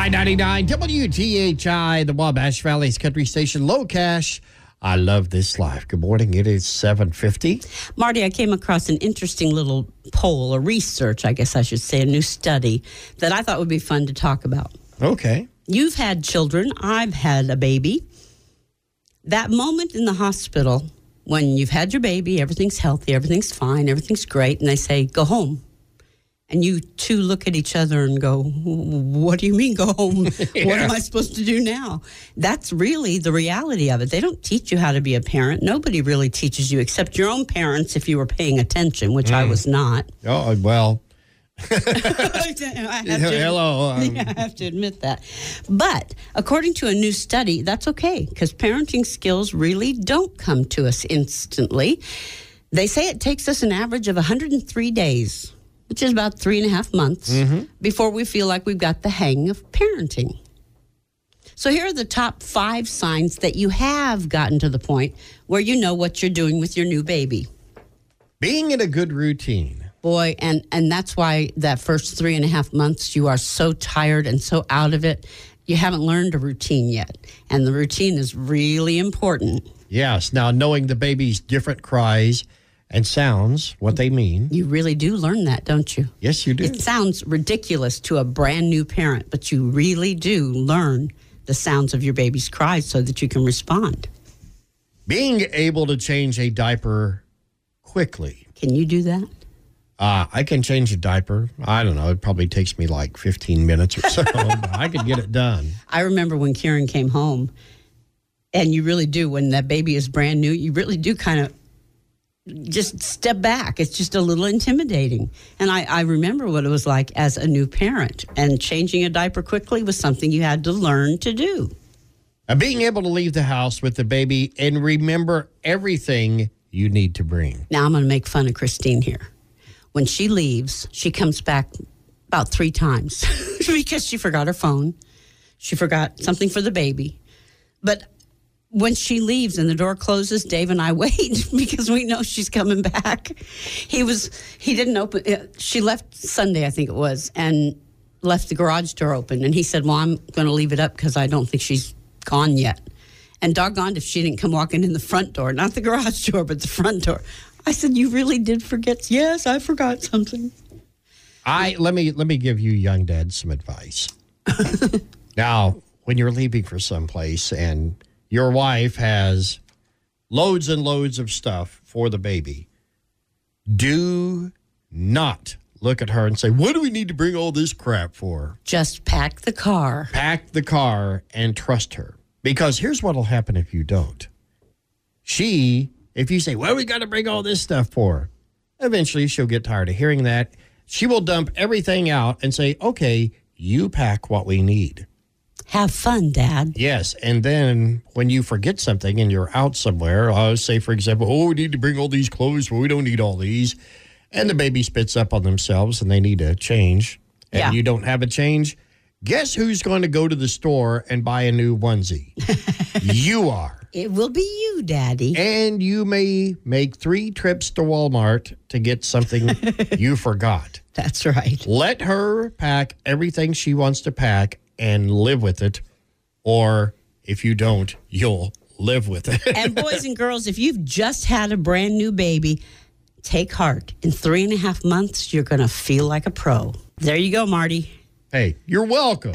999 WTHI, the Wabash Valley's country station, low cash. I love this life. Good morning. It is 750. Marty, I came across an interesting little poll, or research, I guess I should say, a new study that I thought would be fun to talk about. Okay. You've had children, I've had a baby. That moment in the hospital when you've had your baby, everything's healthy, everything's fine, everything's great, and they say, go home. And you two look at each other and go, What do you mean go home? What am I supposed to do now? That's really the reality of it. They don't teach you how to be a parent. Nobody really teaches you except your own parents if you were paying attention, which I was not. Oh, well, I have to- hello. um, yeah, I have to admit that. But according to a new study, that's okay because parenting skills really don't come to us instantly. They say it takes us an average of 103 days, which is about three and a half months, mm-hmm. before we feel like we've got the hang of parenting. So here are the top five signs that you have gotten to the point where you know what you're doing with your new baby. being in a good routine. boy and and that's why that first three and a half months you are so tired and so out of it you haven't learned a routine yet and the routine is really important Yes. Now, knowing the baby's different cries and sounds, what they mean. you really do learn that don't you Yes, you do. it sounds ridiculous to a brand new parent but you really do learn the sounds of your baby's cries so that you can respond Being able to change a diaper quickly. can you do that Uh, I can change a diaper. I don't know. It probably takes me like 15 minutes or so. but I could get it done. I remember when Kieran came home, and you really do, when that baby is brand new, you really do kind of just step back. It's just a little intimidating. And I, I remember what it was like as a new parent, and changing a diaper quickly was something you had to learn to do. Uh, being able to leave the house with the baby and remember everything you need to bring. Now I'm going to make fun of Christine here. When she leaves, she comes back about three times because she forgot her phone. She forgot something for the baby. But when she leaves and the door closes, Dave and I wait because we know she's coming back. He was he didn't open. uh, She left Sunday, I think it was, and left the garage door open. And he said, "Well, I'm going to leave it up because I don't think she's gone yet." And doggone if she didn't come walking in the front door, not the garage door, but the front door. I said, "You really did forget?" Yes, I forgot something. I let me let me give you young dad some advice. now, when you're leaving for someplace and your wife has loads and loads of stuff for the baby, do not look at her and say, "What do we need to bring all this crap for?" Just pack the car. Pack the car and trust her. Because here's what'll happen if you don't. She, if you say, "Well, we got to bring all this stuff for," eventually she'll get tired of hearing that. She will dump everything out and say, "Okay, you pack what we need." Have fun, Dad. Yes, and then when you forget something and you're out somewhere, say, for example, oh, we need to bring all these clothes, but we don't need all these. And the baby spits up on themselves and they need a change. And Yeah. you don't have a change. Guess who's going to go to the store and buy a new onesie? you are. It will be you, Daddy. And you may make three trips to Walmart to get something you forgot. That's right. Let her pack everything she wants to pack and live with it. Or if you don't, you'll live with it. and boys and girls, if you've just had a brand new baby, take heart. In three and a half months, you're going to feel like a pro. There you go, Marty. hey, you're welcome.